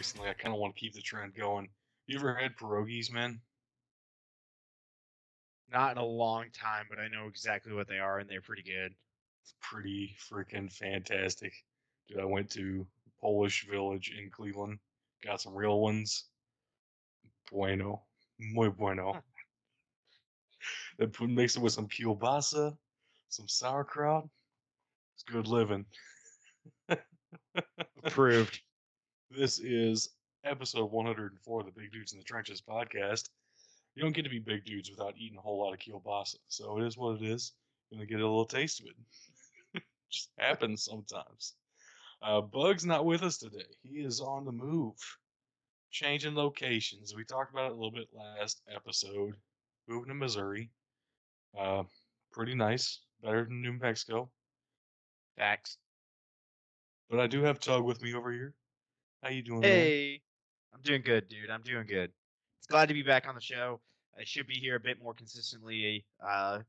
recently. I kind of want to keep the trend going. You ever had pierogies, man? Not in a long time, but I know exactly what they are, and they're pretty good. It's pretty freaking fantastic. Dude, I went to Polish Village in Cleveland, got some real ones. Bueno, muy bueno. then put mix it with some kielbasa, some sauerkraut. It's good living. Approved. This is episode 104 of the Big Dudes in the Trenches podcast. You don't get to be big dudes without eating a whole lot of kielbasa. So it is what it is. You're to get a little taste of it. Just happens sometimes. Uh, Bug's not with us today. He is on the move, changing locations. We talked about it a little bit last episode. Moving to Missouri. Uh, pretty nice. Better than New Mexico. Facts. But I do have Tug with me over here. How you doing? man? Hey, I'm doing good, dude. I'm doing good. It's glad to be back on the show. I should be here a bit more consistently, uh,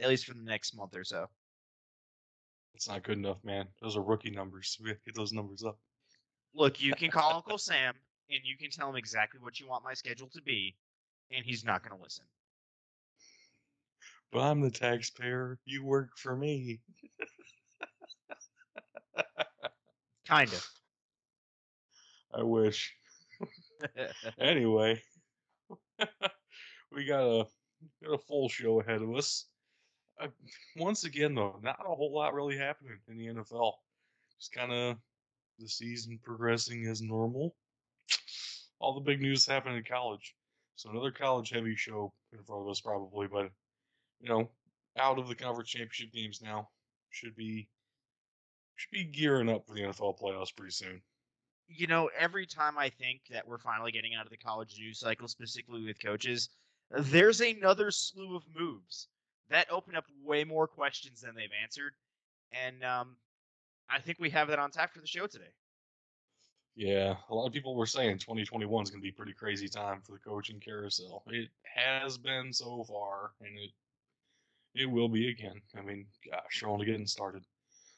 at least for the next month or so. It's not good enough, man. Those are rookie numbers. We have to get those numbers up. Look, you can call Uncle Sam and you can tell him exactly what you want my schedule to be, and he's not going to listen. But I'm the taxpayer. You work for me. Kind of. I wish. Anyway, we got a got a full show ahead of us. Uh, once again, though, not a whole lot really happening in the NFL. Just kind of the season progressing as normal. All the big news happening in college. So another college heavy show in front of us probably, but you know, out of the conference championship games now. Should be should be gearing up for the NFL playoffs pretty soon. You know, every time I think that we're finally getting out of the college news cycle, specifically with coaches, there's another slew of moves that open up way more questions than they've answered. And um, I think we have that on tap for the show today. Yeah, a lot of people were saying 2021 is going to be a pretty crazy time for the coaching carousel. It has been so far, and it it will be again. I mean, gosh, we're only getting started.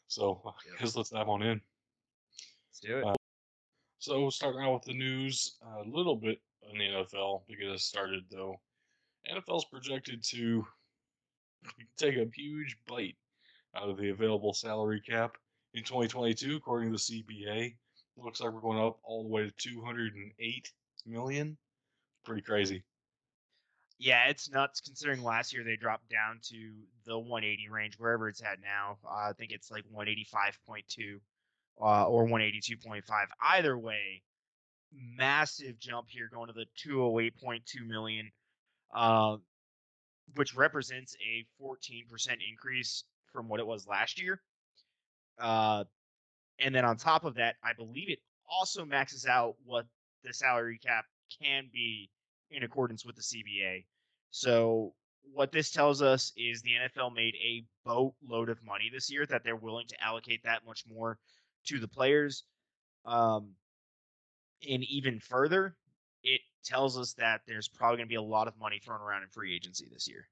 So I Yep. guess let's dive on in. Let's do it. Uh, So starting out with the news, a little bit on the NFL to get us started though. NFL's projected to take a huge bite out of the available salary cap in 2022, according to the CBA. Looks like we're going up all the way to 208 million. Pretty crazy. yeah, it's nuts considering last year they dropped down to the 180 range, wherever it's at now. Uh, I think it's like 185.2 uh, or 182.5. Either way, massive jump here going to the 208.2 million, uh, which represents a 14% increase from what it was last year. Uh, and then on top of that, I believe it also maxes out what the salary cap can be in accordance with the CBA. So what this tells us is the NFL made a boatload of money this year that they're willing to allocate that much more to the players. Um, and even further, it tells us that there's probably going to be a lot of money thrown around in free agency this year.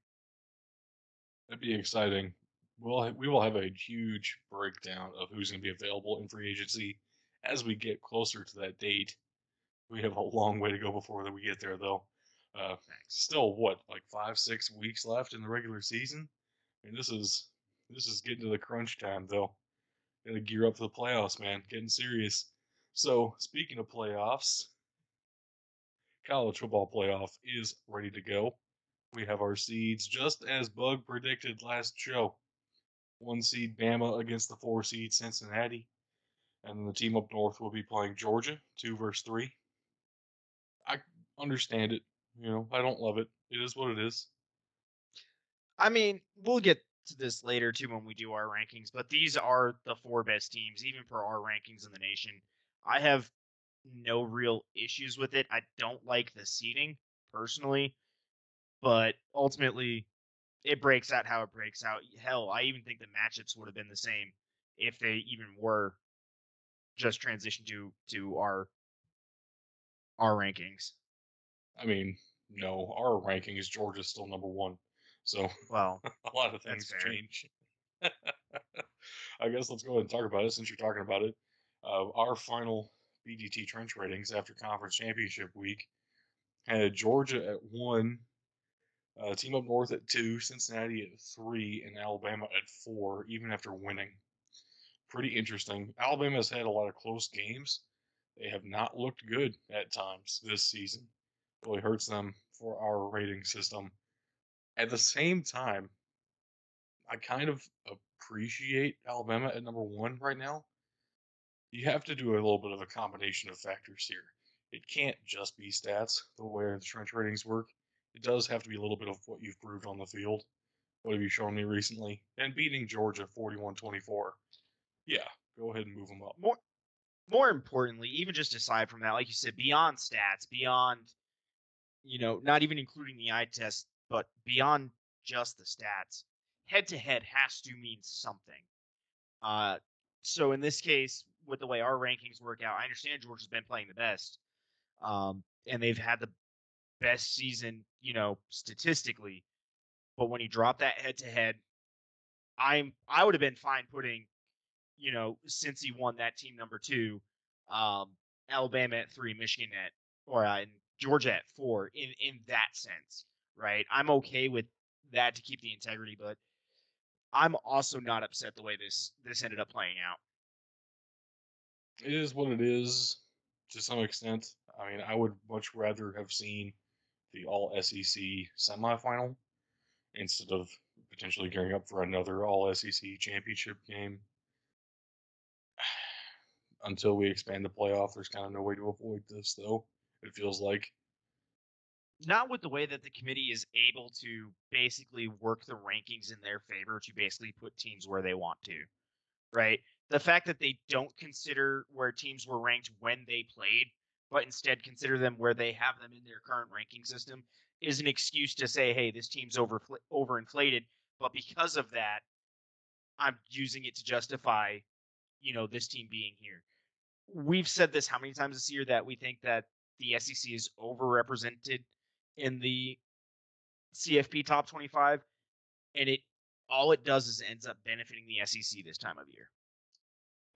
That'd be exciting. We'll we will have a huge breakdown of who's going to be available in free agency as we get closer to that date. We have a long way to go before that we get there, though. Uh, still, what like five six weeks left in the regular season? I mean, this is this is getting to the crunch time, though. To gear up for the playoffs, man. Getting serious. So, speaking of playoffs, college football playoff is ready to go. We have our seeds just as Bug predicted last show. One seed Bama against the four seed Cincinnati. And then the team up north will be playing Georgia, two versus three. I understand it. You know, I don't love it. It is what it is. I mean, we'll get to this later too when we do our rankings, but these are the four best teams, even for our rankings in the nation. I have no real issues with it. I don't like the seating personally, but ultimately, it breaks out how it breaks out. Hell, I even think the matchups would have been the same if they even were just transitioned to to our our rankings. I mean, no, our ranking is Georgia's still number one. So Well, a lot of things change. I guess let's go ahead and talk about it since you're talking about it. Uh, our final BDT trench ratings after conference championship week had Georgia at one, uh, team up north at two, Cincinnati at three, and Alabama at four, even after winning. Pretty interesting. Alabama has had a lot of close games. They have not looked good at times this season. Really hurts them for our rating system. At the same time, I kind of appreciate Alabama at number one right now. You have to do a little bit of a combination of factors here. It can't just be stats, the way the trench ratings work. It does have to be a little bit of what you've proved on the field. What have you shown me recently? And beating Georgia 41 24. Yeah, go ahead and move them up. More, more importantly, even just aside from that, like you said, beyond stats, beyond, you know, not even including the eye test, but beyond just the stats, head to head has to mean something. Uh, so in this case, with the way our rankings work out, I understand Georgia's been playing the best, um, and they've had the best season, you know, statistically. But when you drop that head to head, I'm I would have been fine putting, you know, since he won that team number two, um, Alabama at three, Michigan at or uh, Georgia at four. In in that sense, right? I'm okay with that to keep the integrity, but I'm also not upset the way this this ended up playing out. It is what it is to some extent. I mean, I would much rather have seen the All SEC semifinal instead of potentially gearing up for another All SEC championship game. Until we expand the playoff, there's kind of no way to avoid this, though. It feels like not with the way that the committee is able to basically work the rankings in their favor to basically put teams where they want to, right? The fact that they don't consider where teams were ranked when they played, but instead consider them where they have them in their current ranking system is an excuse to say, hey, this team's over overinflated, but because of that, I'm using it to justify, you know, this team being here. We've said this how many times this year that we think that the SEC is overrepresented in the CFP top 25, and it all it does is ends up benefiting the SEC this time of year.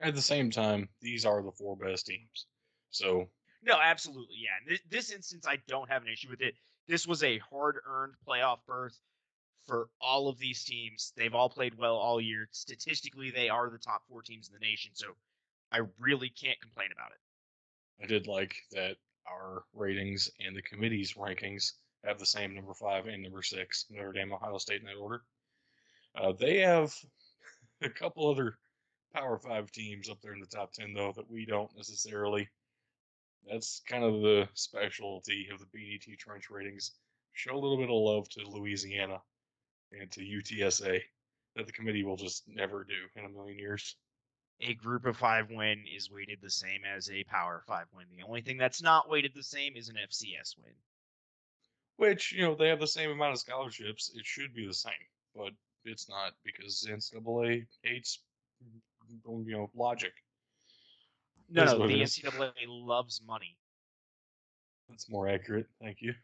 At the same time, these are the four best teams. So no, absolutely, yeah. In this instance, I don't have an issue with it. This was a hard-earned playoff berth for all of these teams. They've all played well all year. Statistically, they are the top four teams in the nation. So I really can't complain about it. I did like that our ratings and the committee's rankings have the same number five and number six, Notre Dame, Ohio State in that order. Uh, they have a couple other Power Five teams up there in the top 10, though, that we don't necessarily. That's kind of the specialty of the BDT trench ratings. Show a little bit of love to Louisiana and to UTSA that the committee will just never do in a million years a group of five win is weighted the same as a power five win. The only thing that's not weighted the same is an FCS win. Which, you know, they have the same amount of scholarships. It should be the same, but it's not because NCAA hates, you know, logic. No, no, the NCAA loves money. That's more accurate. Thank you.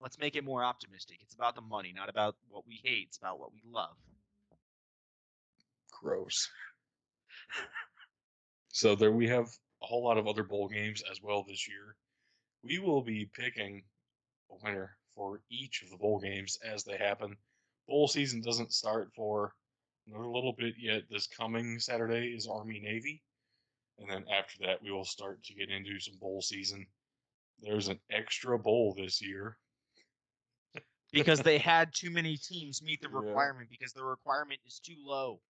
Let's make it more optimistic. It's about the money, not about what we hate. It's about what we love. Gross so there we have a whole lot of other bowl games as well this year. We will be picking a winner for each of the bowl games as they happen. Bowl season doesn't start for another little bit yet. This coming Saturday is Army Navy. And then after that, we will start to get into some bowl season. There's an extra bowl this year. because they had too many teams meet the requirement yeah. because the requirement is too low.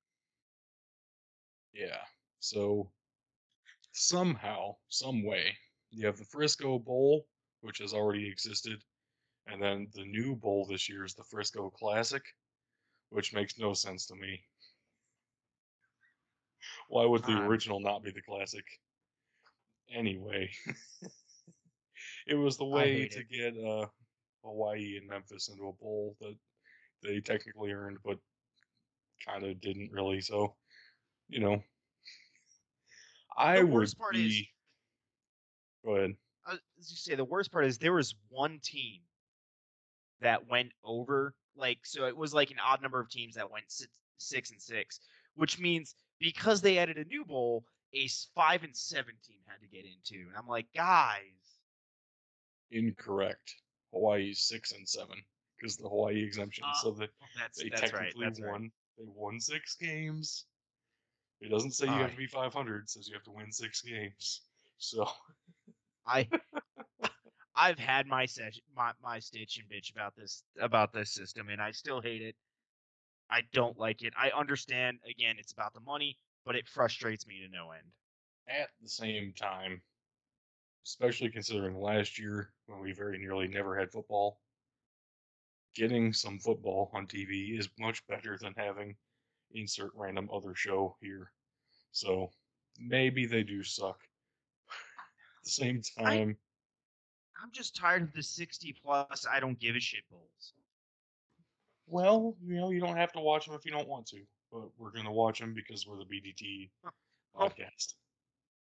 Yeah. So somehow, some way, you have the Frisco Bowl, which has already existed, and then the new bowl this year is the Frisco Classic, which makes no sense to me. Why would the original not be the classic? Anyway, it was the way to it. get uh, Hawaii and Memphis into a bowl that they technically earned, but kind of didn't really. So you know, I the would part be. Is, Go ahead. As you say, the worst part is there was one team that went over, like, so it was like an odd number of teams that went six, six and six, which means because they added a new bowl, a five and seven team had to get into, and I'm like, guys, Incorrect. Hawaii's six and seven because the Hawaii exemption. Uh, so they that's they that's right. technically That's right. won. They won six games. It doesn't say you have to be 500. It says you have to win six games. So I I've had my session my, my stitch and bitch about this about this system and I still hate it. I don't like it. I understand again it's about the money, but it frustrates me to no end. at the same time, especially considering last year when we very nearly never had football, getting some football on TV is much better than having insert random other show here. So maybe they do suck. At the same time, I'm just tired of the 60 plus I don't give a shit bowls. well, you know, you don't have to watch them if you don't want to, but we're going to watch them because we're the BDT podcast.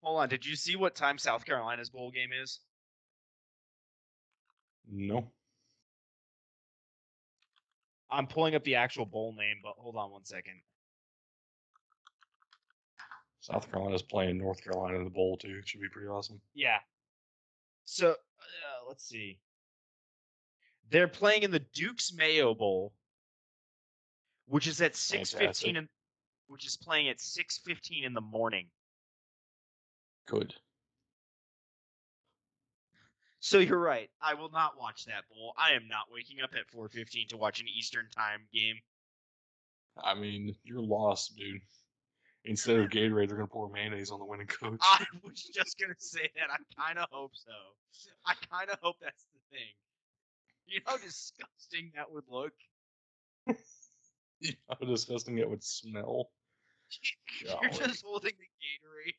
Hold on, did you see what time South Carolina's bowl game is? No. I'm pulling up the actual bowl name, but hold on one second. South Carolina's playing North Carolina in the bowl too. It should be pretty awesome. Yeah. So uh, let's see. They're playing in the Duke's Mayo Bowl, which is at six fifteen, and which is playing at six fifteen in the morning. Good. So you're right. I will not watch that bowl. I am not waking up at four fifteen to watch an Eastern time game. I mean, you're lost, dude. Instead of Gatorade, they're gonna pour mayonnaise on the winning coach. I was just gonna say that. I kind of hope so. I kind of hope that's the thing. You know how disgusting that would look. How disgusting it would smell. You're just holding the Gatorade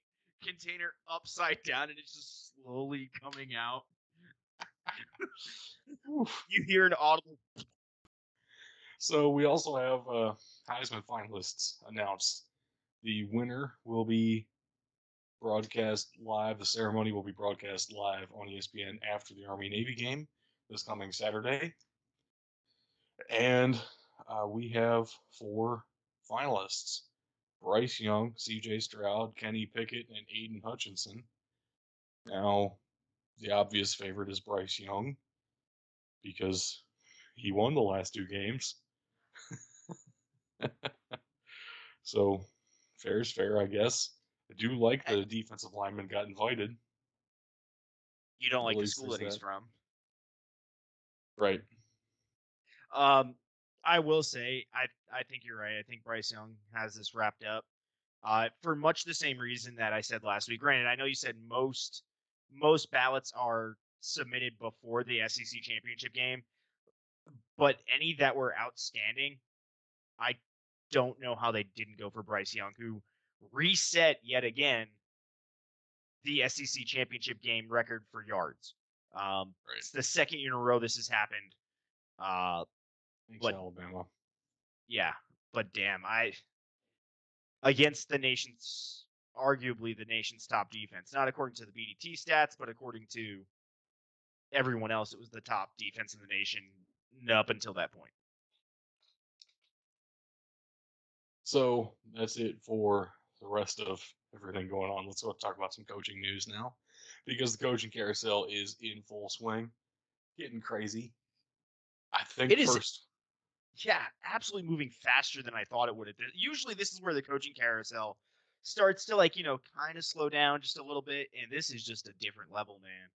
container upside down and it's just slowly coming out. You hear an audible. So we also have uh, Heisman finalists announced. The winner will be broadcast live. The ceremony will be broadcast live on ESPN after the Army Navy game this coming Saturday. And uh, we have four finalists Bryce Young, CJ Stroud, Kenny Pickett, and Aidan Hutchinson. Now, the obvious favorite is Bryce Young because he won the last two games. so, fair is fair, I guess. I do like the defensive lineman got invited. You don't like the school that he's that. from. Right. Um, I will say, I I think you're right. I think Bryce Young has this wrapped up. Uh, for much the same reason that I said last week. Granted, I know you said most most ballots are submitted before the SEC championship game, but any that were outstanding, I don't know how they didn't go for Bryce Young, who reset yet again the SEC championship game record for yards. Um, Right. It's the second year in a row this has happened. Uh, Thanks, But- Alabama. yeah, but damn, I against the nation's arguably the nation's top defense, not according to the BDT stats, but according to everyone else, it was the top defense in the nation up until that point. So that's it for the rest of everything going on. Let's go talk about some coaching news now, because the coaching carousel is in full swing, getting crazy. I think It is- first, Yeah, absolutely moving faster than I thought it would. Usually, this is where the coaching carousel starts to like you know kind of slow down just a little bit, and this is just a different level, man.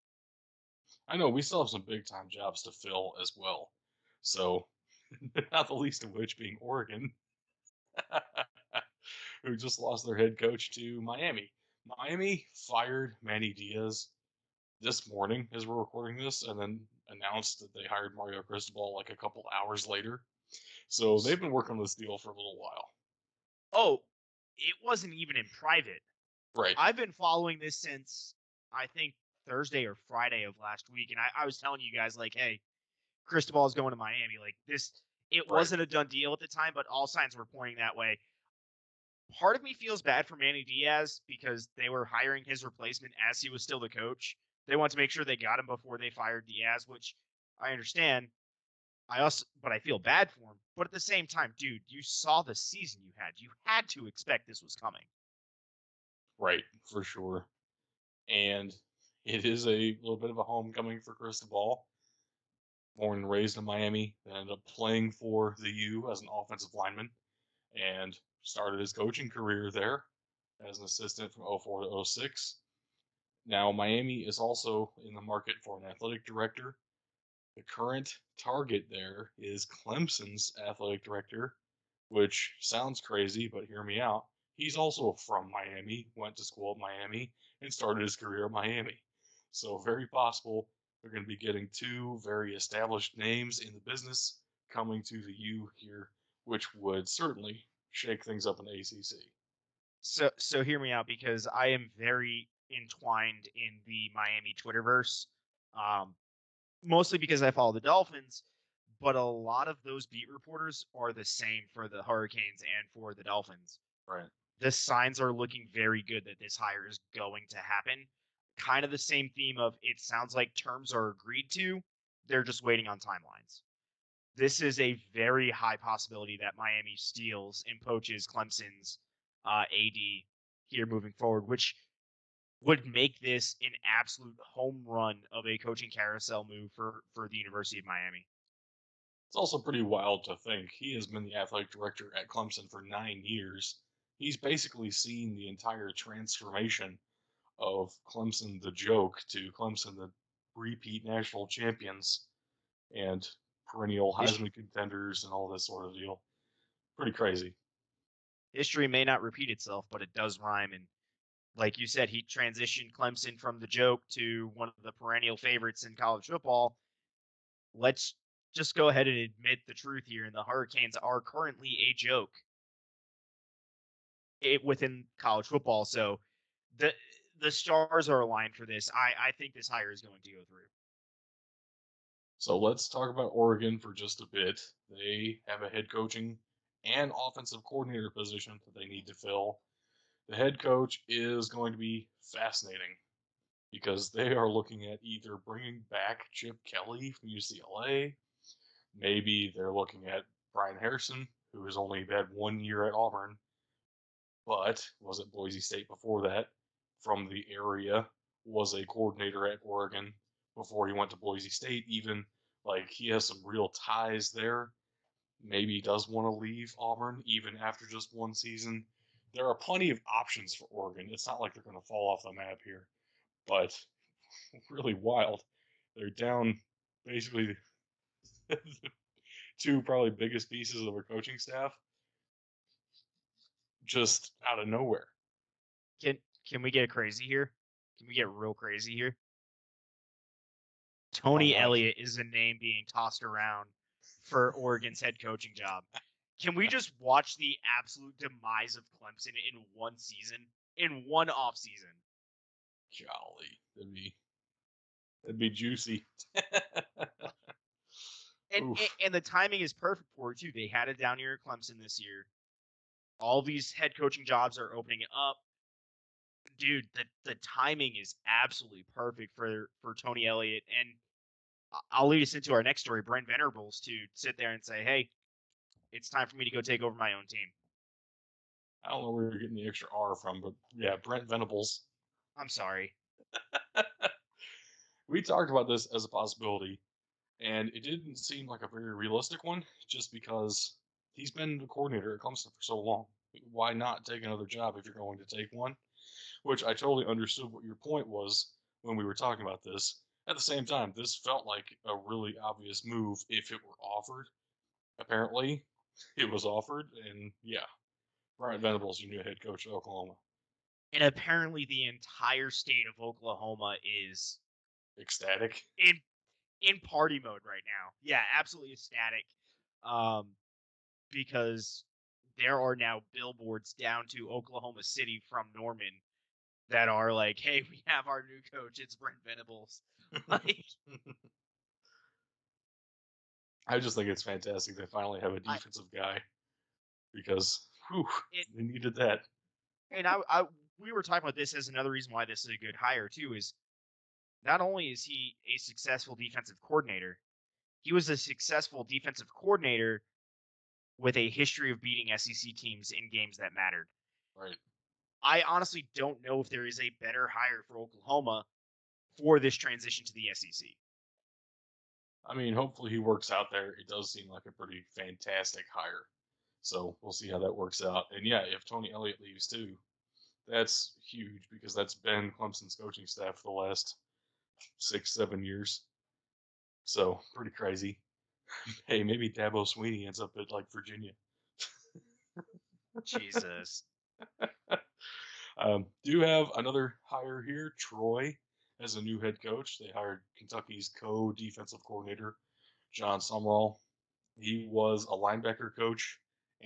I know we still have some big time jobs to fill as well. So, not the least of which being Oregon, who just lost their head coach to Miami. Miami fired Manny Diaz this morning as we're recording this, and then announced that they hired Mario Cristobal like a couple hours later. So they've been working on this deal for a little while. Oh, it wasn't even in private. Right. I've been following this since I think Thursday or Friday of last week, and I, I was telling you guys like, hey, Cristobal is going to Miami. Like this, it Right. wasn't a done deal at the time, but all signs were pointing that way. Part of me feels bad for Manny Diaz because they were hiring his replacement as he was still the coach. They want to make sure they got him before they fired Diaz, which I understand. I also, but I feel bad for him. But at the same time, dude, you saw the season you had. You had to expect this was coming. Right, for sure. And it is a little bit of a homecoming for Cristobal. Born and raised in Miami, ended up playing for the U as an offensive lineman, and started his coaching career there as an assistant from 04 to 06. Now, Miami is also in the market for an athletic director. The current target there is Clemson's athletic director, which sounds crazy, but hear me out. He's also from Miami, went to school at Miami, and started his career at Miami. So, very possible they're going to be getting two very established names in the business coming to the U here, which would certainly shake things up in the ACC. So, so hear me out because I am very entwined in the Miami Twitterverse, um, mostly because I follow the Dolphins, but a lot of those beat reporters are the same for the Hurricanes and for the Dolphins. Right the signs are looking very good that this hire is going to happen. Kind of the same theme of it sounds like terms are agreed to, they're just waiting on timelines. This is a very high possibility that Miami steals and poaches Clemson's uh, AD here moving forward, which would make this an absolute home run of a coaching carousel move for, for the University of Miami. It's also pretty wild to think he has been the athletic director at Clemson for nine years he's basically seen the entire transformation of Clemson the joke to Clemson the repeat national champions and perennial Heisman contenders and all this sort of deal. Pretty crazy. History may not repeat itself, but it does rhyme. And like you said, he transitioned Clemson from the joke to one of the perennial favorites in college football. Let's just go ahead and admit the truth here. And the Hurricanes are currently a joke it, within college football. So the the stars are aligned for this. I I think this hire is going to go through. So let's talk about Oregon for just a bit. They have a head coaching and offensive coordinator position that they need to fill. The head coach is going to be fascinating because they are looking at either bringing back Chip Kelly from UCLA, maybe they're looking at Bryan Harsin, who has only had one year at Auburn, but was at Boise State before that, from the area, was a coordinator at Oregon before he went to Boise State. Even like he has some real ties there. Maybe he does want to leave Auburn even after just one season. There are plenty of options for Oregon. It's not like they're going to fall off the map here, but really wild. They're down basically two probably biggest pieces of their coaching staff just out of nowhere. Can can we get crazy here? Can we get real crazy here? Oh, Tony Elliott is a name being tossed around for Oregon's head coaching job. Can we just watch the absolute demise of Clemson in one season, in one off season? Jolly, that'd be that'd be juicy. and, and, and the timing is perfect for it too. They had it down here at Clemson this year all these head coaching jobs are opening up. Dude, the the timing is absolutely perfect for for Tony Elliott, and I'll lead us into our next story. Brent Venables to sit there and say, "Hey, it's time for me to go take over my own team." I don't know where you're getting the extra R from, but yeah, Brent Venables. I'm sorry. we talked about this as a possibility, and it didn't seem like a very realistic one, just because he's been the coordinator at Clemson for so long. Why not take another job if you're going to take one? Which I totally understood what your point was when we were talking about this. At the same time, this felt like a really obvious move if it were offered. Apparently, it was offered, and yeah, Brent Venables, your new head coach of Oklahoma. And apparently, the entire state of Oklahoma is ecstatic in in party mode right now. Yeah, absolutely ecstatic. Um, because there are now billboards down to Oklahoma City from Norman that are like, "Hey, we have our new coach. It's Brent Venables." like, I just think it's fantastic they finally have a defensive I, guy because whew, it, they needed that. And I, I, we were talking about this as another reason why this is a good hire too. Is not only is he a successful defensive coordinator, he was a successful defensive coordinator with a history of beating SEC teams in games that mattered. Right. I honestly don't know if there is a better hire for Oklahoma for this transition to the SEC. I mean, hopefully he works out there. It does seem like a pretty fantastic hire. So we'll see how that works out. And yeah, if Tony Elliott leaves too, that's huge because that's been Clemson's coaching staff for the last six, seven years. So pretty crazy. hey, maybe Dabo Swinney ends up at like Virginia. Jesus. um, do have another hire here, Troy, as a new head coach. They hired Kentucky's co-defensive coordinator, Jon Sumrall. He was a linebacker coach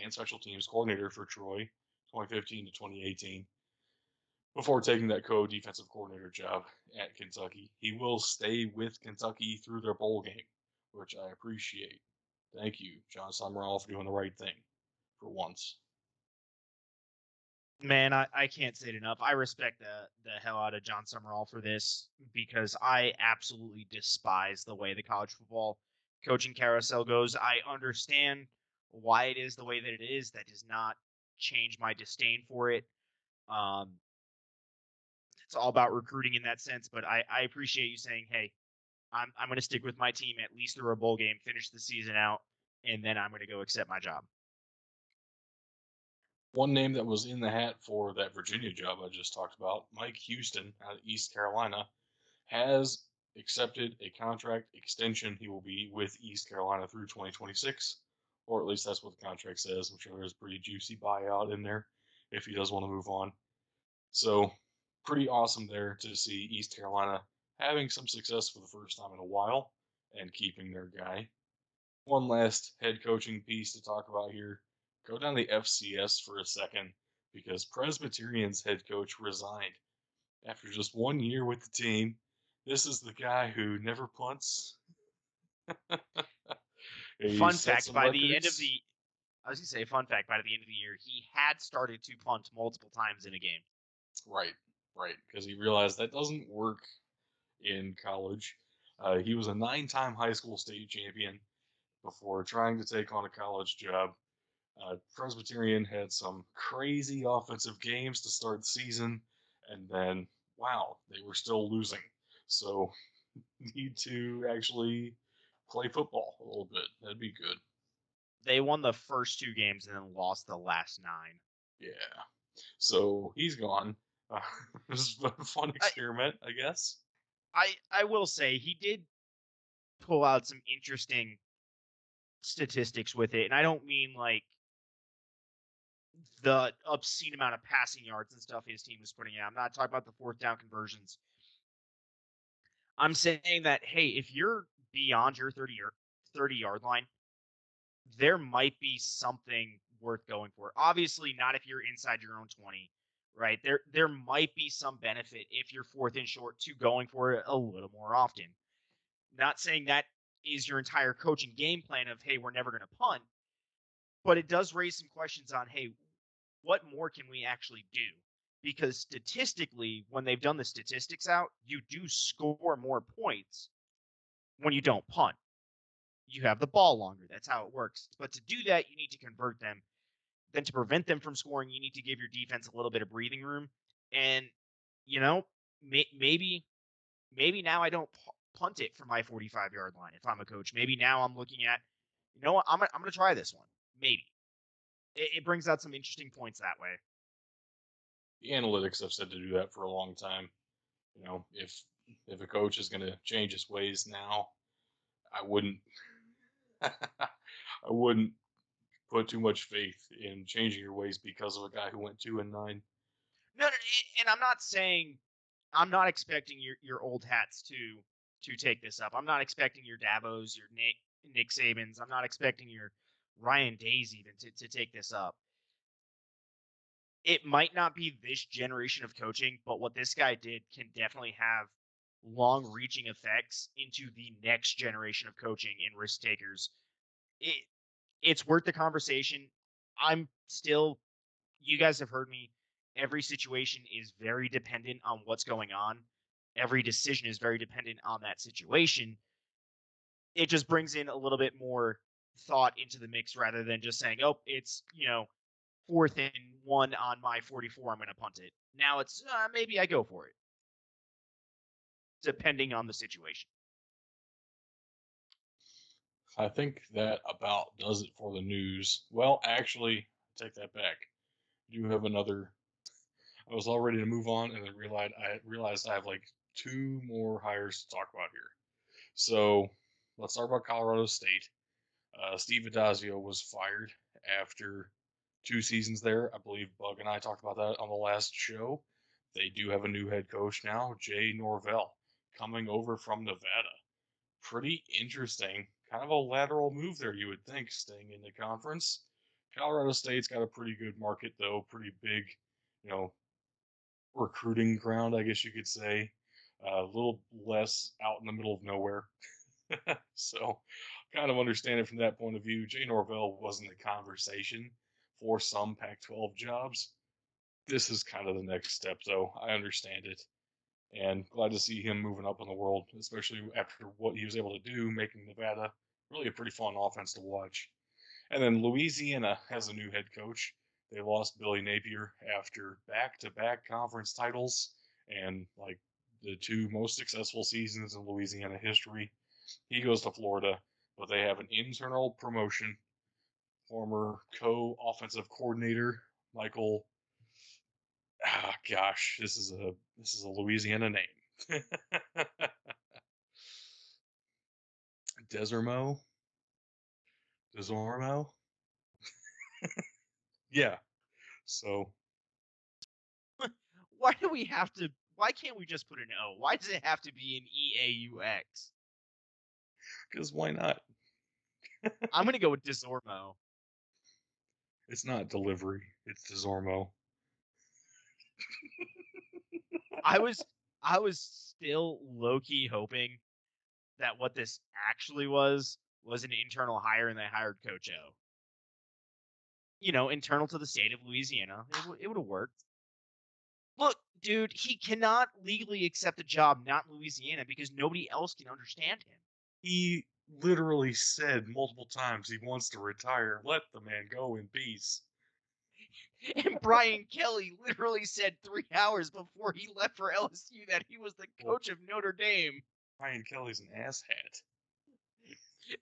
and special teams coordinator for Troy, 2015 to 2018. Before taking that co-defensive coordinator job at Kentucky, he will stay with Kentucky through their bowl game, which I appreciate. Thank you, Jon Sumrall, for doing the right thing for once. Man, I, I can't say it enough. I respect the the hell out of Jon Sumrall for this because I absolutely despise the way the college football coaching carousel goes. I understand why it is the way that it is. That does not change my disdain for it. Um, it's all about recruiting in that sense, but I, I appreciate you saying, hey, I'm I'm going to stick with my team at least through a bowl game, finish the season out, and then I'm going to go accept my job. One name that was in the hat for that Virginia job I just talked about, Mike Houston out of East Carolina, has accepted a contract extension. He will be with East Carolina through 2026, or at least that's what the contract says. I'm sure there's a pretty juicy buyout in there if he does want to move on. So, pretty awesome there to see East Carolina having some success for the first time in a while and keeping their guy. One last head coaching piece to talk about here go down the FCS for a second because Presbyterian's head coach resigned after just one year with the team. This is the guy who never punts. fun fact: by records. the end of the, I was gonna say, fun fact: by the end of the year, he had started to punt multiple times in a game. Right, right, because he realized that doesn't work in college. Uh, he was a nine-time high school state champion before trying to take on a college job. Uh, Presbyterian had some crazy offensive games to start the season, and then wow, they were still losing. So need to actually play football a little bit. That'd be good. They won the first two games and then lost the last nine. Yeah. So he's gone. Uh, this was a fun experiment, I, I guess. I I will say he did pull out some interesting statistics with it, and I don't mean like the obscene amount of passing yards and stuff his team is putting out. I'm not talking about the fourth down conversions. I'm saying that hey, if you're beyond your 30 yard 30 yard line, there might be something worth going for. Obviously, not if you're inside your own 20, right? There there might be some benefit if you're fourth and short to going for it a little more often. Not saying that is your entire coaching game plan of hey, we're never going to punt, but it does raise some questions on hey, what more can we actually do? Because statistically, when they've done the statistics out, you do score more points when you don't punt. You have the ball longer. That's how it works. But to do that, you need to convert them. Then to prevent them from scoring, you need to give your defense a little bit of breathing room. And you know, may, maybe, maybe now I don't punt it from my 45 yard line if I'm a coach. Maybe now I'm looking at, you know what, I'm gonna, I'm going to try this one. Maybe it, it brings out some interesting points that way. The analytics have said to do that for a long time. You know, if if a coach is going to change his ways now, I wouldn't. I wouldn't put too much faith in changing your ways because of a guy who went two and nine. No, no and I'm not saying I'm not expecting your your old hats to to take this up. I'm not expecting your Dabos, your Nick Nick Sabans. I'm not expecting your Ryan Days even to, to take this up. It might not be this generation of coaching, but what this guy did can definitely have long reaching effects into the next generation of coaching and risk takers. It it's worth the conversation. I'm still you guys have heard me. Every situation is very dependent on what's going on. Every decision is very dependent on that situation. It just brings in a little bit more thought into the mix rather than just saying, "Oh, it's, you know, fourth and one on my 44, I'm going to punt it. Now it's uh, maybe I go for it, depending on the situation. I think that about does it for the news. Well, actually, take that back. You have another. I was all ready to move on, and then realized I realized I have like two more hires to talk about here. So let's talk about Colorado State. Uh, Steve Addazio was fired after two seasons there. I believe Bug and I talked about that on the last show. They do have a new head coach now, Jay Norvell, coming over from Nevada. Pretty interesting. Kind of a lateral move there, you would think, staying in the conference. Colorado State's got a pretty good market, though, pretty big, you know, recruiting ground, I guess you could say. Uh, a little less out in the middle of nowhere. so, kind of understand it from that point of view. Jay Norvell wasn't a conversation for some Pac 12 jobs. This is kind of the next step, though. I understand it. And glad to see him moving up in the world, especially after what he was able to do, making Nevada really a pretty fun offense to watch. And then Louisiana has a new head coach. They lost Billy Napier after back to back conference titles and like the two most successful seasons in Louisiana history. He goes to Florida, but they have an internal promotion. Former co offensive coordinator Michael ah, gosh, this is a this is a Louisiana name. Desormeaux. Desormeaux. yeah. So Why do we have to? Why can't we just put an O? Why does it have to be an E A U X? because why not? I'm gonna go with Desormo. It's not delivery. It's Desormo. I was I was still low key hoping that what this actually was was an internal hire and they hired Coach O. You know, internal to the state of Louisiana. It, w- it would have worked. Look, dude, he cannot legally accept a job not in Louisiana because nobody else can understand him. He literally said multiple times he wants to retire. Let the man go in peace. And Brian Kelly literally said three hours before he left for LSU that he was the coach of Notre Dame. Brian Kelly's an asshat.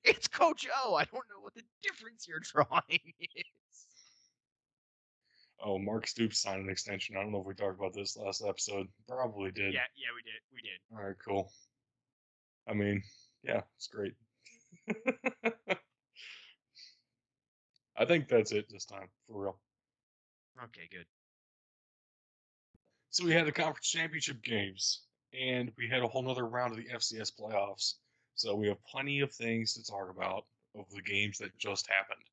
It's Coach O. I don't know what the difference you're drawing is. Oh, Mark Stoops signed an extension. I don't know if we talked about this last episode. Probably did. Yeah, yeah, we did. We did. All right, cool. I mean, yeah, it's great. I think that's it this time, for real. Okay, good. So we had the conference championship games, and we had a whole nother round of the FCS playoffs. So we have plenty of things to talk about of the games that just happened.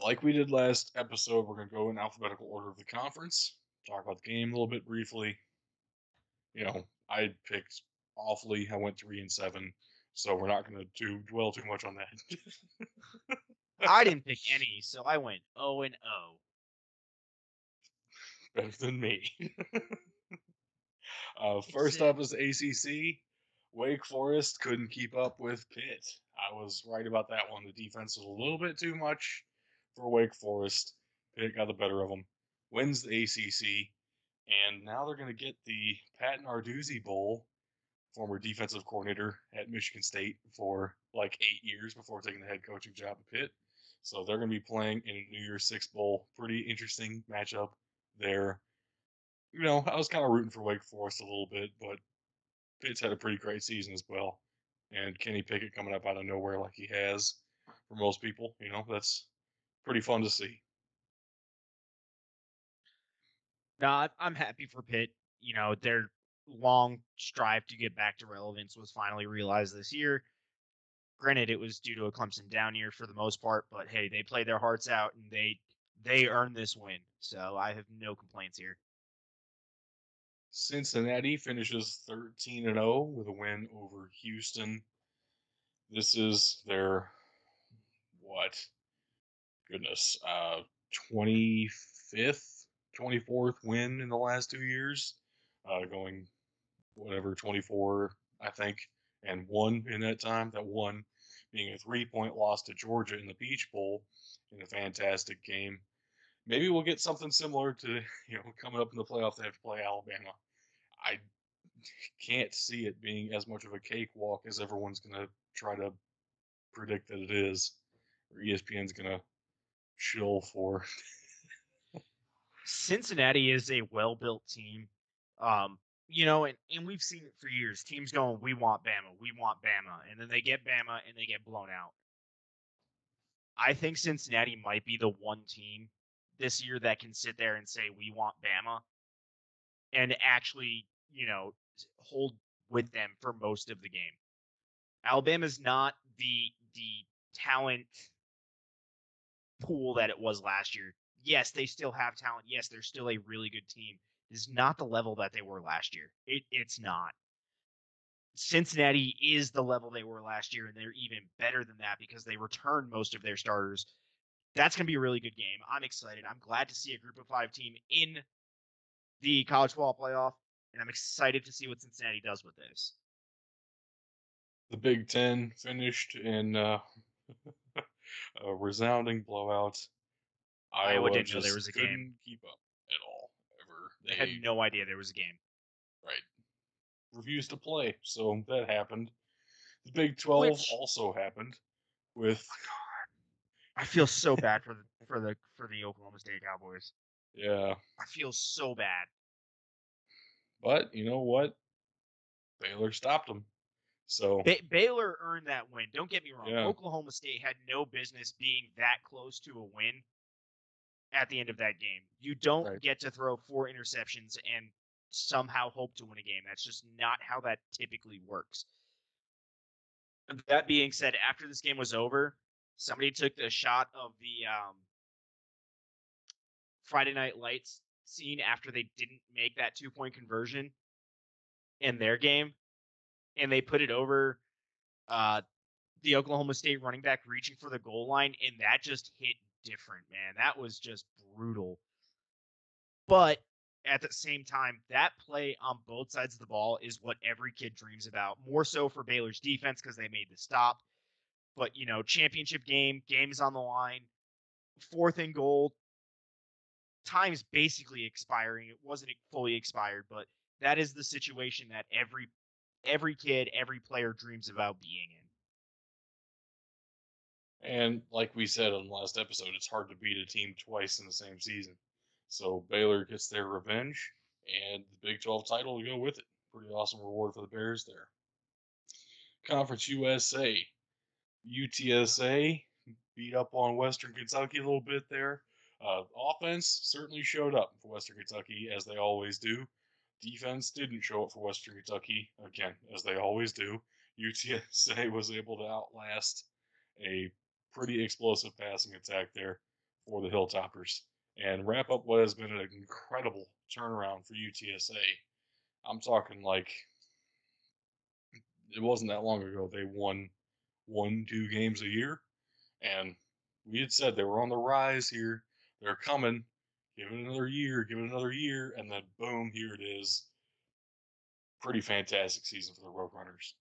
Like we did last episode, we're going to go in alphabetical order of the conference, talk about the game a little bit briefly. You know, I picked awfully. I went three and seven, so we're not going to do dwell too much on that. I didn't pick any, so I went O and O. better than me. uh, first up is ACC. Wake Forest couldn't keep up with Pitt. I was right about that one. The defense was a little bit too much for Wake Forest. Pitt got the better of them. Wins the ACC, and now they're going to get the Pat Narduzzi Bowl, former defensive coordinator at Michigan State for like eight years before taking the head coaching job at Pitt. So they're going to be playing in a New Year's Six Bowl. Pretty interesting matchup there. You know, I was kind of rooting for Wake Forest a little bit, but Pitt's had a pretty great season as well. And Kenny Pickett coming up out of nowhere like he has for most people, you know, that's pretty fun to see. No, I'm happy for Pitt. You know, their long strive to get back to relevance was finally realized this year. Granted, it was due to a Clemson down year for the most part, but hey, they played their hearts out and they they earned this win. So I have no complaints here. Cincinnati finishes 13 and 0 with a win over Houston. This is their what? Goodness, uh 25th, 24th win in the last 2 years. Uh going whatever 24, I think, and one in that time. That one being a 3-point loss to Georgia in the Peach Bowl in a fantastic game. Maybe we'll get something similar to you know coming up in the playoff. They have to play Alabama. I can't see it being as much of a cakewalk as everyone's gonna try to predict that it is, or ESPN's gonna shill for. Cincinnati is a well-built team. Um, you know, and, and we've seen it for years. Teams going, we want Bama, we want Bama, and then they get Bama and they get blown out. I think Cincinnati might be the one team this year that can sit there and say we want Bama and actually, you know, hold with them for most of the game. Alabama's not the the talent pool that it was last year. Yes, they still have talent. Yes, they're still a really good team. Is not the level that they were last year. It, it's not. Cincinnati is the level they were last year, and they're even better than that because they returned most of their starters. That's going to be a really good game. I'm excited. I'm glad to see a group of five team in the college football playoff, and I'm excited to see what Cincinnati does with this. The Big Ten finished in uh, a resounding blowout. Iowa, Iowa didn't know there was a game. Keep up at all ever. They, they had no idea there was a game. Right. Refused to play, so that happened. The Big Twelve Which, also happened with. I feel so bad for the for the for the Oklahoma State Cowboys. Yeah. I feel so bad. But you know what? Baylor stopped them. So ba- Baylor earned that win. Don't get me wrong. Yeah. Oklahoma State had no business being that close to a win at the end of that game. You don't right. get to throw four interceptions and somehow hope to win a game. That's just not how that typically works. That being said, after this game was over, somebody took the shot of the um, Friday Night Lights scene after they didn't make that two point conversion in their game, and they put it over uh, the Oklahoma State running back reaching for the goal line, and that just hit different, man. That was just brutal. But at the same time, that play on both sides of the ball is what every kid dreams about. More so for Baylor's defense because they made the stop. But, you know, championship game, game's on the line, fourth and goal, time's basically expiring. It wasn't fully expired, but that is the situation that every every kid, every player dreams about being in. And like we said on the last episode, it's hard to beat a team twice in the same season. So Baylor gets their revenge, and the Big 12 title will go with it. Pretty awesome reward for the Bears there. Conference USA. UTSA beat up on Western Kentucky a little bit there. Uh, offense certainly showed up for Western Kentucky, as they always do. Defense didn't show up for Western Kentucky, again, as they always do. UTSA was able to outlast a pretty explosive passing attack there for the Hilltoppers and wrap up what has been an incredible turnaround for UTSA. I'm talking like it wasn't that long ago they won one, two games a year, and we had said they were on the rise here. They're coming. Give it another year, give it another year, and then boom, here it is. Pretty fantastic season for the Roadrunners.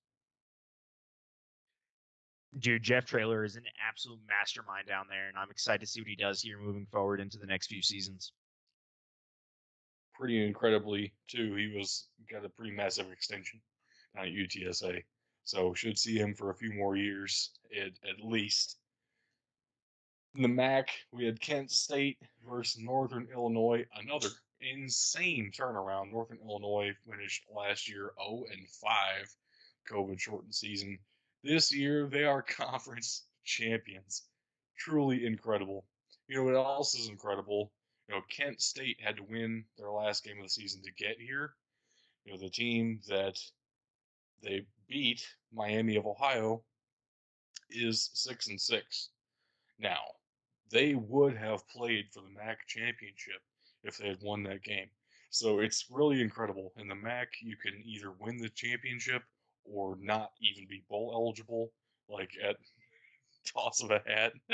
Dude, Jeff Traylor is an absolute mastermind down there, and I'm excited to see what he does here moving forward into the next few seasons. Pretty incredibly, too. He was got a pretty massive extension down at UTSA, so should see him for a few more years at, at least. In the MAC, we had Kent State versus Northern Illinois. Another insane turnaround. Northern Illinois finished last year 0 and 5, COVID shortened season. This year, they are conference champions. Truly incredible. You know what else is incredible? You know, Kent State had to win their last game of the season to get here. You know, the team that they beat, Miami of Ohio, is six and six. Now, they would have played for the MAC championship if they had won that game. So it's really incredible. In the MAC, you can either win the championship or not even be bowl eligible, like at toss of a hat.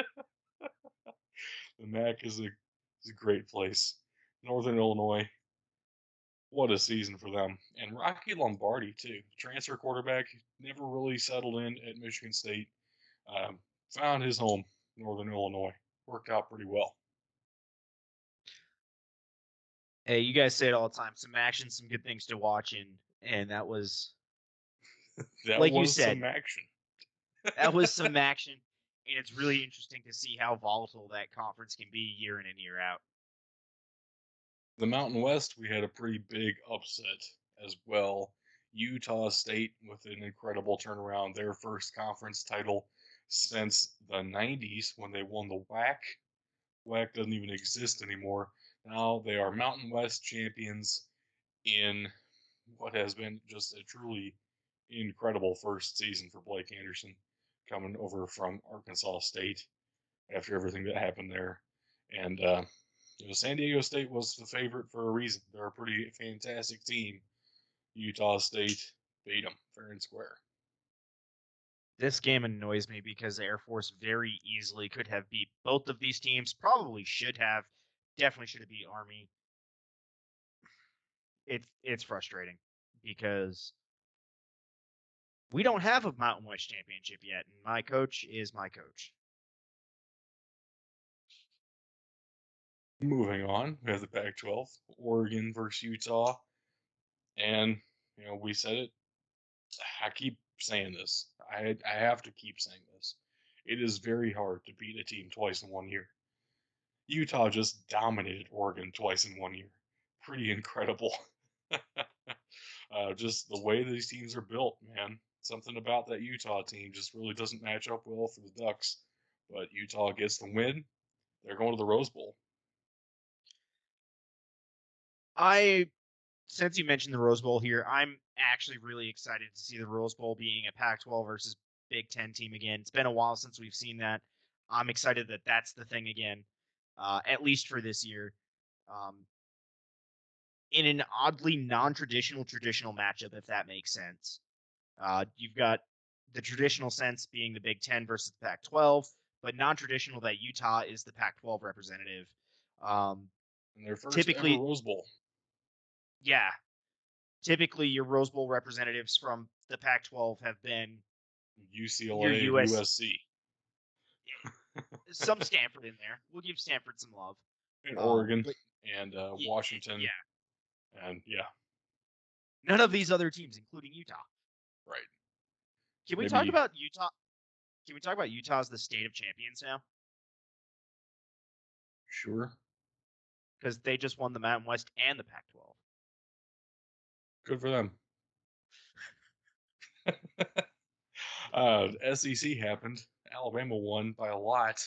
the MAC is a is a great place. Northern Illinois, what a season for them. And Rocky Lombardi too, transfer quarterback, never really settled in at Michigan State. Um, found his home, Northern Illinois worked out pretty well. Hey, you guys say it all the time. Some action, some good things to watch, and and that was That Like you said. some action. that was some action, and it's really interesting to see how volatile that conference can be year in and year out. The Mountain West, we had a pretty big upset as well. Utah State with an incredible turnaround, their first conference title since the 90s when they won the WAC. WAC doesn't even exist anymore. Now they are Mountain West champions in what has been just a truly incredible first season for Blake Anderson coming over from Arkansas State after everything that happened there. And uh, you know, San Diego State was the favorite for a reason. They're a pretty fantastic team. Utah State beat them fair and square. This game annoys me because the Air Force very easily could have beat both of these teams. Probably should have. Definitely should have beat Army. It's it's frustrating because we don't have a Mountain West championship yet, and my coach is my coach. Moving on, we have the Pac 12, Oregon versus Utah. And, you know, we said it. I keep saying this. I, I have to keep saying this. It is very hard to beat a team twice in one year. Utah just dominated Oregon twice in one year. Pretty incredible. uh, just the way these teams are built, man. Something about that Utah team just really doesn't match up well for the Ducks. But Utah gets the win. They're going to the Rose Bowl. I, since you mentioned the Rose Bowl here, I'm actually really excited to see the Rose Bowl being a Pac-12 versus Big Ten team again. It's been a while since we've seen that. I'm excited that that's the thing again, uh, at least for this year. Um, in an oddly non-traditional traditional matchup, if that makes sense. Uh, you've got the traditional sense being the Big Ten versus the Pac-12, but non-traditional that Utah is the Pac-12 representative. Um, And their first Typically- Rose Bowl. Yeah, typically your Rose Bowl representatives from the Pac-12 have been UCLA, US USC, some Stanford in there. We'll give Stanford some love. and Um, Oregon, but and uh, Ye- Washington. yeah. And yeah, none of these other teams, including Utah. right. Can we talk about Utah? Can we talk about Utah as the state of champions now? Sure. Because they just won the Mountain West and the Pac-12. Good for them. uh, SEC happened. Alabama won by a lot.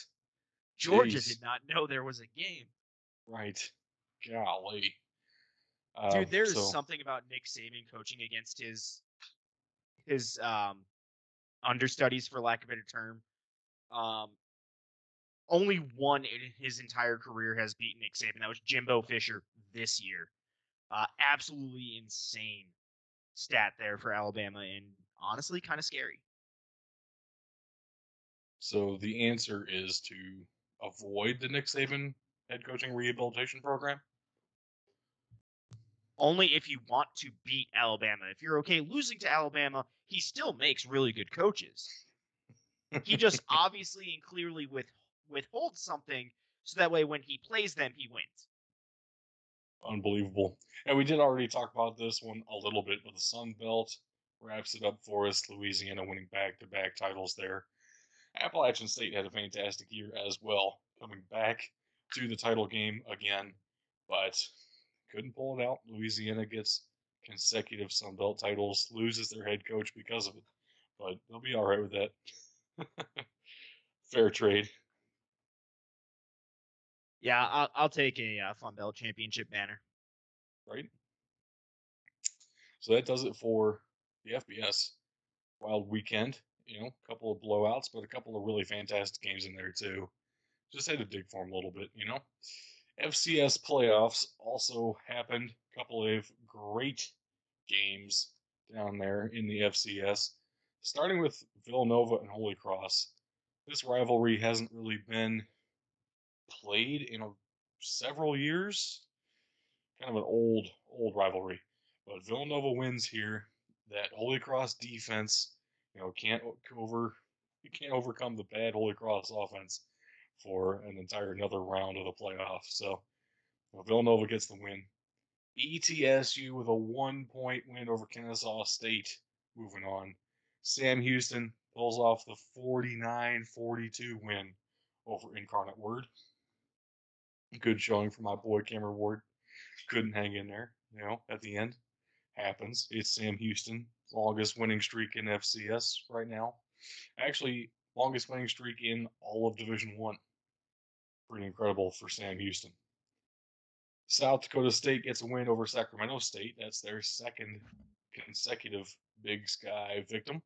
Georgia Jeez. did not know there was a game. Right. Golly. Uh, Dude, there is so, something about Nick Saban coaching against his his um understudies, for lack of a better term. Um, only one in his entire career has beaten Nick Saban. That was Jimbo Fisher this year. Uh, absolutely insane stat there for Alabama, and honestly, kind of scary. So the answer is to avoid the Nick Saban head coaching rehabilitation program. Only if you want to beat Alabama. If you're okay losing to Alabama, he still makes really good coaches. he just obviously and clearly with withholds something so that way when he plays them he wins. Unbelievable. And we did already talk about this one a little bit, but the Sun Belt wraps it up for us. Louisiana winning back to back titles there. Appalachian State had a fantastic year as well, coming back to the title game again, but couldn't pull it out. Louisiana gets consecutive Sun Belt titles, loses their head coach because of it, but they'll be all right with that. Fair trade. Yeah, I'll, I'll take a uh, Fun championship banner. right? So that does it for the FBS Wild Weekend. You know, a couple of blowouts, but a couple of really fantastic games in there too. Just had to dig for them a little bit, you know. FCS playoffs also happened. A couple of great games down there in the FCS. Starting with Villanova and Holy Cross. This rivalry hasn't really been played in a, several years kind of an old old rivalry. But Villanova wins here. That Holy Cross defense, you know, can't over you can't overcome the bad Holy Cross offense for an entire another round of the playoff. So Villanova gets the win. ETSU with a one point win over Kennesaw State. Moving on. Sam Houston pulls off the 49 42 win over Incarnate Word. Good showing for my boy Cameron Ward. Couldn't hang in there, you know, at the end. Happens. It's Sam Houston, longest winning streak in FCS right now. Actually, longest winning streak in all of Division One. Pretty incredible for Sam Houston. South Dakota State gets a win over Sacramento State. That's their second consecutive Big Sky victim.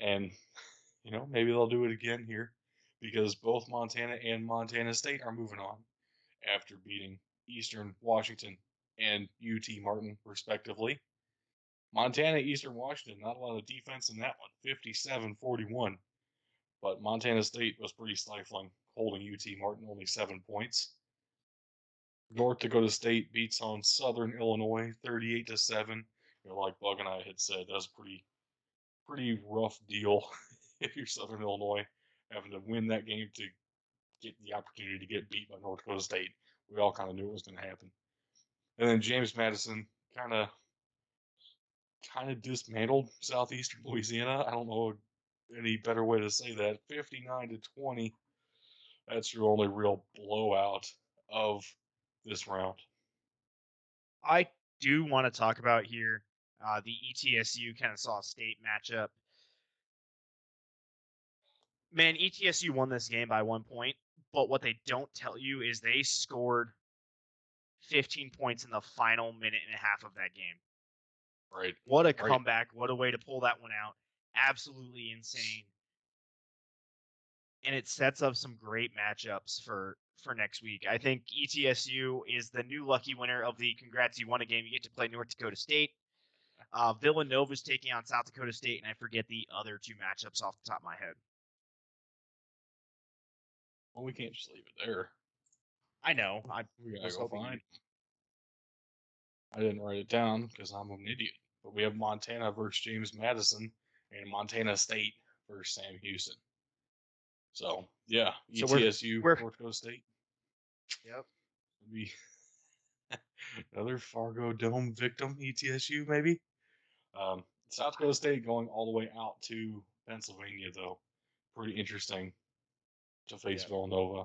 And, you know, maybe they'll do it again here because both Montana and Montana State are moving on after beating Eastern Washington and UT Martin, respectively. Montana, Eastern Washington, not a lot of defense in that one, 57 41. But Montana State was pretty stifling, holding UT Martin only seven points. North Dakota State beats on Southern Illinois 38 to 7. You know, like Bug and I had said, that's pretty pretty rough deal if you're Southern Illinois having to win that game to get the opportunity to get beat by North Dakota State. We all kind of knew it was going to happen. And then James Madison kind of kind of dismantled southeastern Louisiana. I don't know any better way to say that. 59 to 20. That's your only real blowout of this round. I do want to talk about here uh, the ETSU Kennesaw State matchup. Man, ETSU won this game by one point, but what they don't tell you is they scored 15 points in the final minute and a half of that game. Right. What a Right. comeback. What a way to pull that one out. Absolutely insane. And it sets up some great matchups for for next week. I think ETSU is the new lucky winner of the congrats you won a game. You get to play North Dakota State. Uh, Villanova's taking on South Dakota State, and I forget the other two matchups off the top of my head. Well, we can't just leave it there. I know. I We gotta was go hoping find. I didn't write it down because I'm an idiot. But we have Montana versus James Madison and Montana State versus Sam Houston. So yeah, So we're- ETSU we're- North Dakota State. Yep. Would be another Fargo Dome victim, ETSU maybe. Um, South Dakota State going all the way out to Pennsylvania though, pretty interesting to face Yeah. Villanova.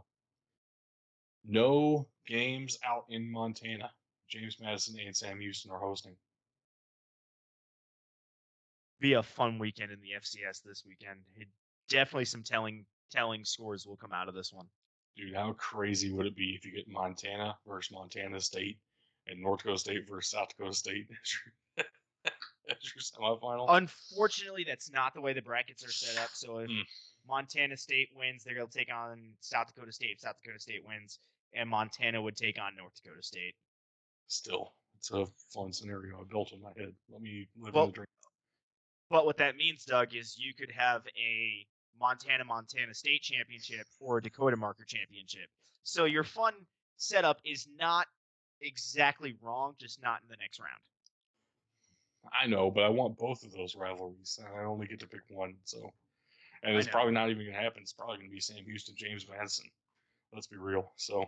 No games out in Montana. James Madison and Sam Houston are hosting. be a fun weekend in the FCS this weekend. It, definitely some telling telling scores will come out of this one. Dude, how crazy would it be if you get Montana versus Montana State and North Dakota State versus South Dakota State as your, as your semifinal? Unfortunately, that's not the way the brackets are set up. So if Hmm. Montana State wins, they're going to take on South Dakota State. If South Dakota State wins, and Montana would take on North Dakota State. Still, it's a fun scenario I built in my head. Let me live Well, in the dream. But what that means, Doug, is you could have a Montana Montana State championship or a Dakota Marker championship. So your fun setup is not exactly wrong, just not in the next round. I know, but I want both of those rivalries. and I only get to pick one, so and it's probably not even gonna happen. It's probably gonna be Sam Houston, James Madison. Let's be real. So,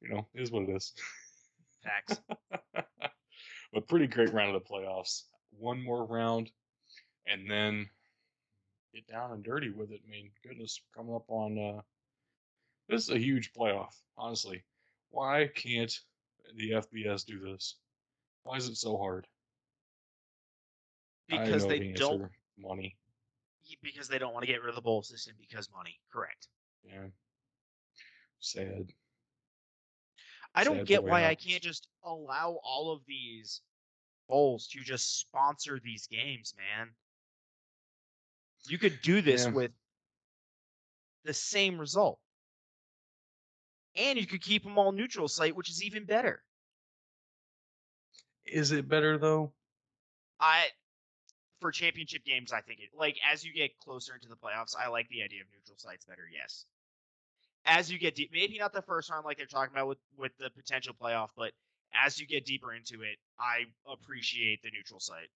you know, it is what it is. Facts. but pretty great round of the playoffs. One more round, and then get down and dirty with it. I mean, goodness, coming up on uh, this is a huge playoff. Honestly, why can't the FBS do this? Why is it so hard? Because they the don't money. Because they don't want to get rid of the bowl system because money. Correct. Yeah, sad. I don't Sad get why I can't just allow all of these bowls to just sponsor these games, man. You could do this Yeah. with the same result. And you could keep them all neutral site, which is even better. Is it better though? I for championship games, I think it like as you get closer into the playoffs, I like the idea of neutral sites better. Yes, as you get deep, maybe not the first round like they're talking about with with the potential playoff, but as you get deeper into it, I appreciate the neutral site.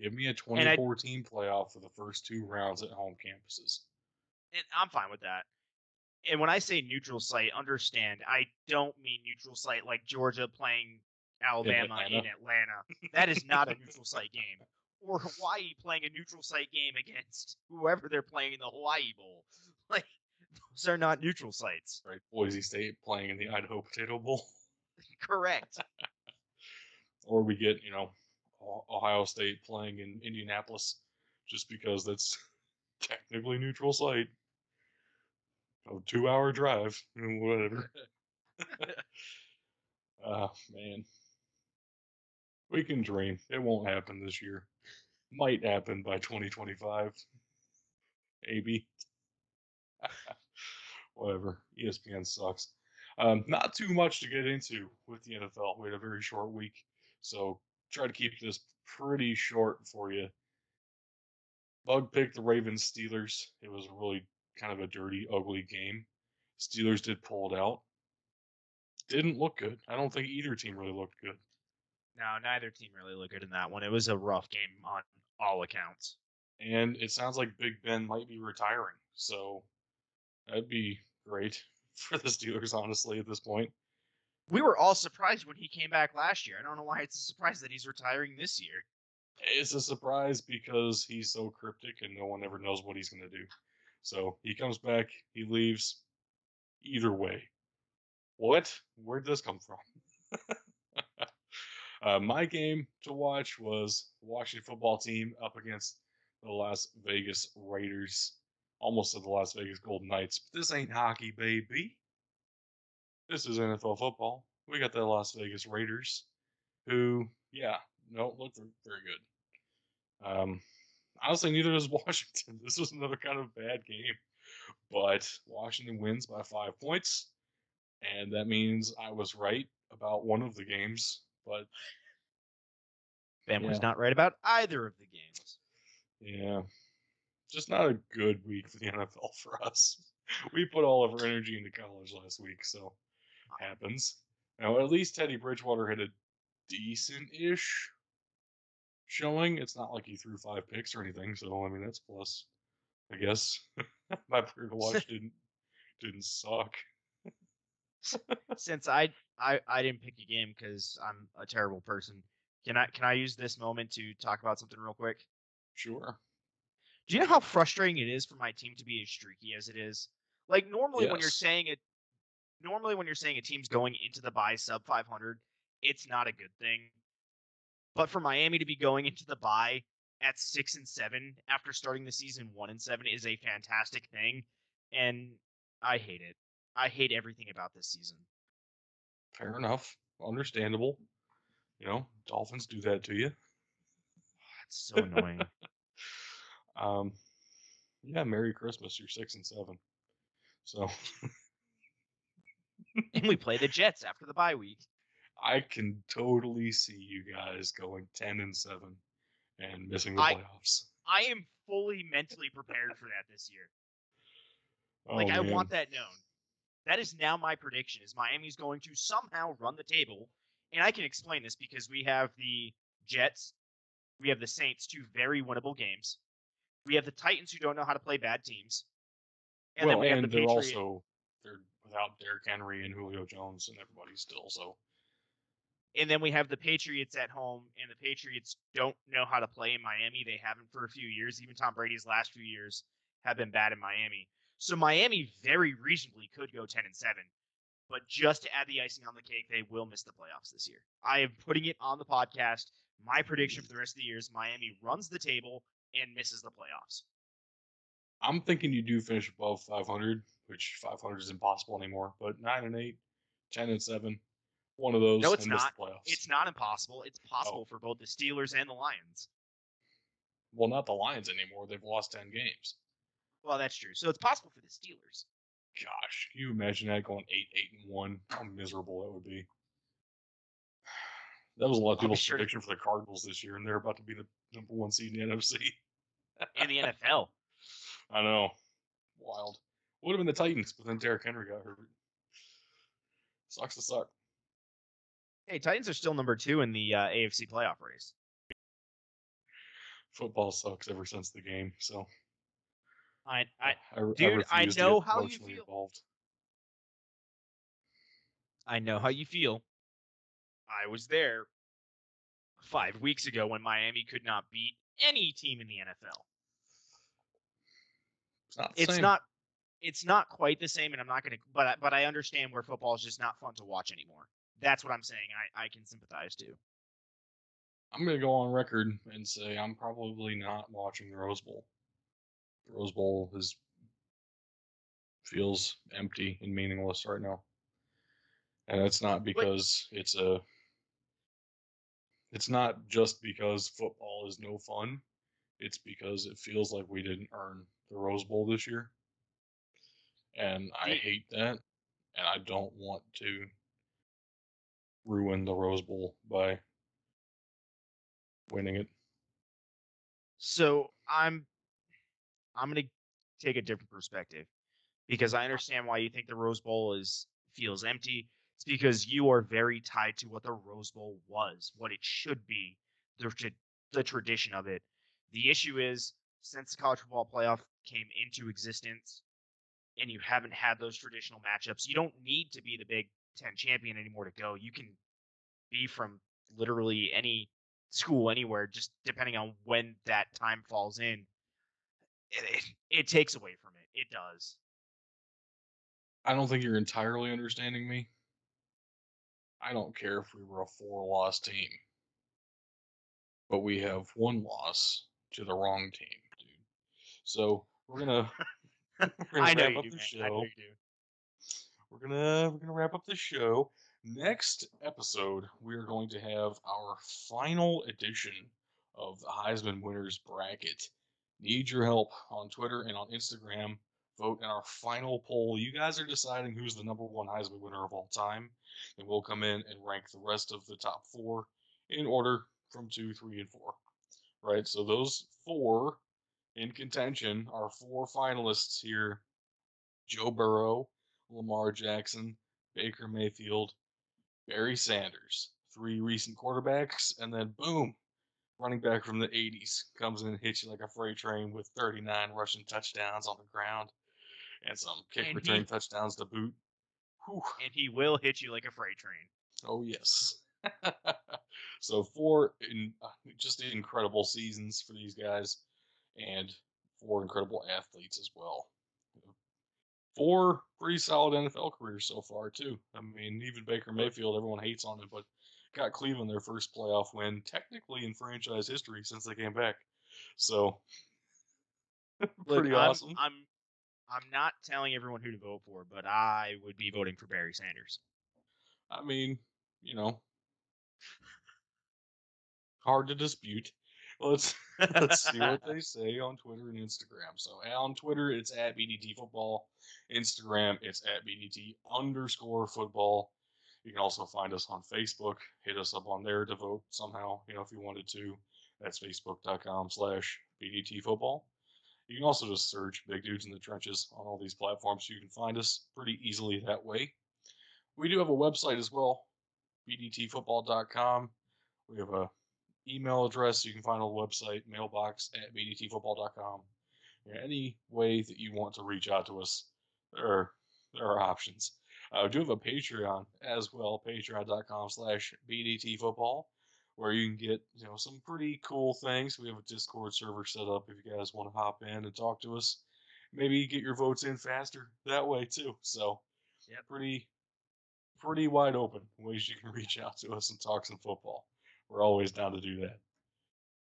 Give me a I- 24 team playoff for the first two rounds at home campuses. and I'm fine with that. And when I say neutral site, understand I don't mean neutral site like Georgia playing Alabama Atlanta. in Atlanta. That is not a neutral site game. Or Hawaii playing a neutral site game against whoever they're playing in the Hawaii Bowl. Like those are not neutral sites. Right, Boise State playing in the Idaho Potato Bowl, Correct. or we get you know Ohio State playing in Indianapolis, just because that's technically neutral site. A two-hour drive, whatever. Ah, man. We can dream. It won't happen this year. Might happen by 2025. Maybe. Whatever. ESPN sucks. Um, not too much to get into with the NFL. We had a very short week, so try to keep this pretty short for you. Bug picked the Ravens Steelers. It was really kind of a dirty, ugly game. Steelers did pull it out. Didn't look good. I don't think either team really looked good. No, neither team really looked good in that one. It was a rough game on all accounts. And it sounds like Big Ben might be retiring. So that'd be great for the Steelers, honestly, at this point. We were all surprised when he came back last year. I don't know why it's a surprise that he's retiring this year. It's a surprise because he's so cryptic and no one ever knows what he's going to do. So he comes back, he leaves. Either way. What? Where'd this come from? uh, my game to watch was Washington football team up against the Las Vegas Raiders. Almost to the Las Vegas Golden Knights. But this ain't hockey, baby. This is NFL football. We got the Las Vegas Raiders, who, yeah, don't look very good. Um, honestly, neither does Washington. This was another kind of bad game, but Washington wins by five points, and that means I was right about one of the games. But Ben was not right about either of the games. yeah, just not a good week for the NFL for us. We put all of our energy into college last week, so ah. happens. Now, at least Teddy Bridgewater had a decent-ish showing. It's not like he threw five picks or anything, so I mean that's plus, I guess. My player to watch didn't didn't suck. Since I I, I didn't pick a game because I'm a terrible person, can I can I use this moment to talk about something real quick? Sure. Do you know how frustrating it is for my team to be as streaky as it is? Like normally when you're saying it, normally when you're saying a team's going into the bye sub 500, it's not a good thing. But for Miami to be going into the bye at six and seven after starting the season one and seven is a fantastic thing, and I hate it. I hate everything about this season. Fair enough. Understandable. You know, Dolphins do that to you. It's so annoying. Um, yeah, Merry Christmas. You're six and seven. So and we play the Jets after the bye week. I can totally see you guys going ten and seven and missing the I- playoffs. I am fully mentally prepared for that this year. Oh, Like I want that known. That is now my prediction: is Miami's going to somehow run the table, and I can explain this because we have the Jets, we have the Saints, two very winnable games. We have the Titans who don't know how to play bad teams, and well, then we have the Patriots. also they're without Derrick Henry and Julio Jones and everybody still. So and then we have the Patriots at home, and the Patriots don't know how to play in Miami. They haven't for a few years. Even Tom Brady's last few years have been bad in Miami. So Miami very reasonably could go ten and seven, but just to add the icing on the cake, they will miss the playoffs this year. I am putting it on the podcast. My prediction for the rest of the year is Miami runs the table and misses the playoffs. I'm thinking you do finish above 500, which 500 is impossible anymore. But nine and eight, 10 and seven, one of those. No, it's not. The playoffs. It's not impossible. It's Oh. possible for both the Steelers and the Lions. well, not the Lions anymore. They've lost 10 games. Well, that's true. So it's possible for the Steelers. Gosh, can you imagine that going eight, eight, and one? How miserable that would be. That was a lot of people's sure prediction for the Cardinals this year, and they're about to be the number one seed in the NFC. in the NFL. I know, wild. Would have been the Titans, but then Derrick Henry got hurt. Sucks to suck. Hey, Titans are still number two in the uh, AFC playoff race. Football sucks ever since the game. So I, I, I, Dude, I to know how you feel. Involved. I know how you feel. I was there five weeks ago when Miami could not beat any team in the NFL. It's not. It's same. not. It's not quite the same, and I'm not going to. But I- but I understand where football is just not fun to watch anymore. That's what I'm saying. I I can sympathize too. I'm gonna go on record and say I'm probably not watching the Rose Bowl. Rose Bowl is feels empty and meaningless right now, and it's not because it's a. It's not just because football is no fun. It's because it feels like we didn't earn the Rose Bowl this year, and I hate that, and I don't want to ruin the Rose Bowl by winning it. So I'm I'm gonna take a different perspective because I understand why you think the Rose Bowl is feels empty. It's because you are very tied to what the Rose Bowl was, what it should be, the the tradition of it. The issue is since the college football playoff came into existence and you haven't had those traditional matchups, you don't need to be the Big Ten champion anymore to go. You can be from literally any school anywhere, just depending on when that time falls in. It, it, it takes away from it. It does. I don't think you're entirely understanding me. I don't care if we were a four loss team. But we have one loss to the wrong team, dude. So we're gonna, we're gonna I know wrap you up do, show. I know you do. We're gonna we're gonna wrap up the show. Next episode, we are going to have our final edition of the Heisman winners bracket. Need your help on Twitter and on Instagram. Vote in our final poll. You guys are deciding who's the number one Heisman winner of all time, and we'll come in and rank the rest of the top four in order from two, three, and four. Right. So those four in contention are four finalists here: Joe Burrow, Lamar Jackson, Baker Mayfield, Barry Sanders, three recent quarterbacks, and then boom, running back from the 80s comes in and hits you like a freight train with 39 rushing touchdowns on the ground and some kick And return he- touchdowns to boot. Whew. And he will hit you like a freight train. Oh yes. so four in uh, just incredible seasons for these guys, and four incredible athletes as well. Four pretty solid NFL careers so far too. I mean, even Baker Mayfield, everyone hates on him, but got Cleveland their first playoff win, technically in franchise history since they came back. So Look, pretty I'm, awesome. I'm I'm not telling everyone who to vote for, but I would be voting for Barry Sanders. I mean, you know, hard to dispute. Let's let's see what they say on Twitter and Instagram. So on Twitter, it's at BDT Football. Instagram, it's at BDT underscore football. You can also find us on Facebook. Hit us up on there to vote somehow, you know, if you wanted to. That's facebook.com slash BDT football. You can also just search Big Dudes in the Trenches on all these platforms. You can find us pretty easily that way. We do have a website as well, bdtfootball.com. We have a email address you can find the website, mailbox at bdtfootball.com. Any way that you want to reach out to us, there are, there are options. Uh, we do have a Patreon as well, patreon.com slash bdtfootball, where you can get you know some pretty cool things. We have a Discord server set up if you guys want to hop in and talk to us. Maybe get your votes in faster that way too. So, yeah, pretty pretty wide open ways you can reach out to us and talk some football. We're always down to do that.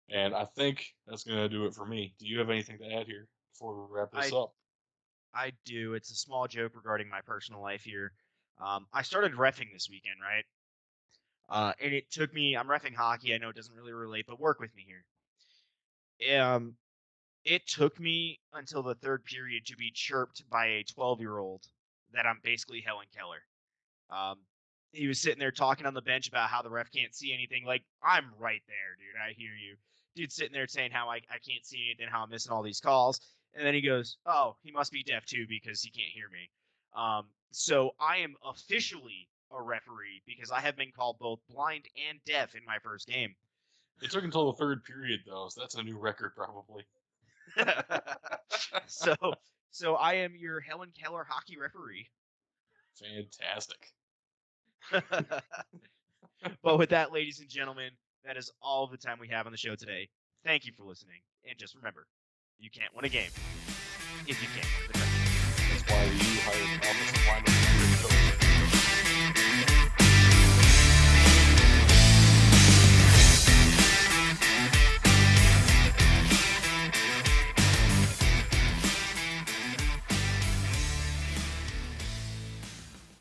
And I think that's going to do it for me. Do you have anything to add here before we wrap this I- up? I do. It's a small joke regarding my personal life here. Um, I started refing this weekend, right? Uh, and it took me. I'm refing hockey. I know it doesn't really relate, but work with me here. Um, it took me until the third period to be chirped by a 12 year old that I'm basically Helen Keller. Um, he was sitting there talking on the bench about how the ref can't see anything. Like I'm right there, dude. I hear you. Dude sitting there saying how I, I can't see anything, how I'm missing all these calls. And then he goes, "Oh, he must be deaf too because he can't hear me." Um, so I am officially a referee because I have been called both blind and deaf in my first game. It took until the third period, though, so that's a new record, probably. so, so I am your Helen Keller hockey referee. Fantastic. but with that, ladies and gentlemen, that is all the time we have on the show today. Thank you for listening, and just remember, you can't win a game if you can't. That's why.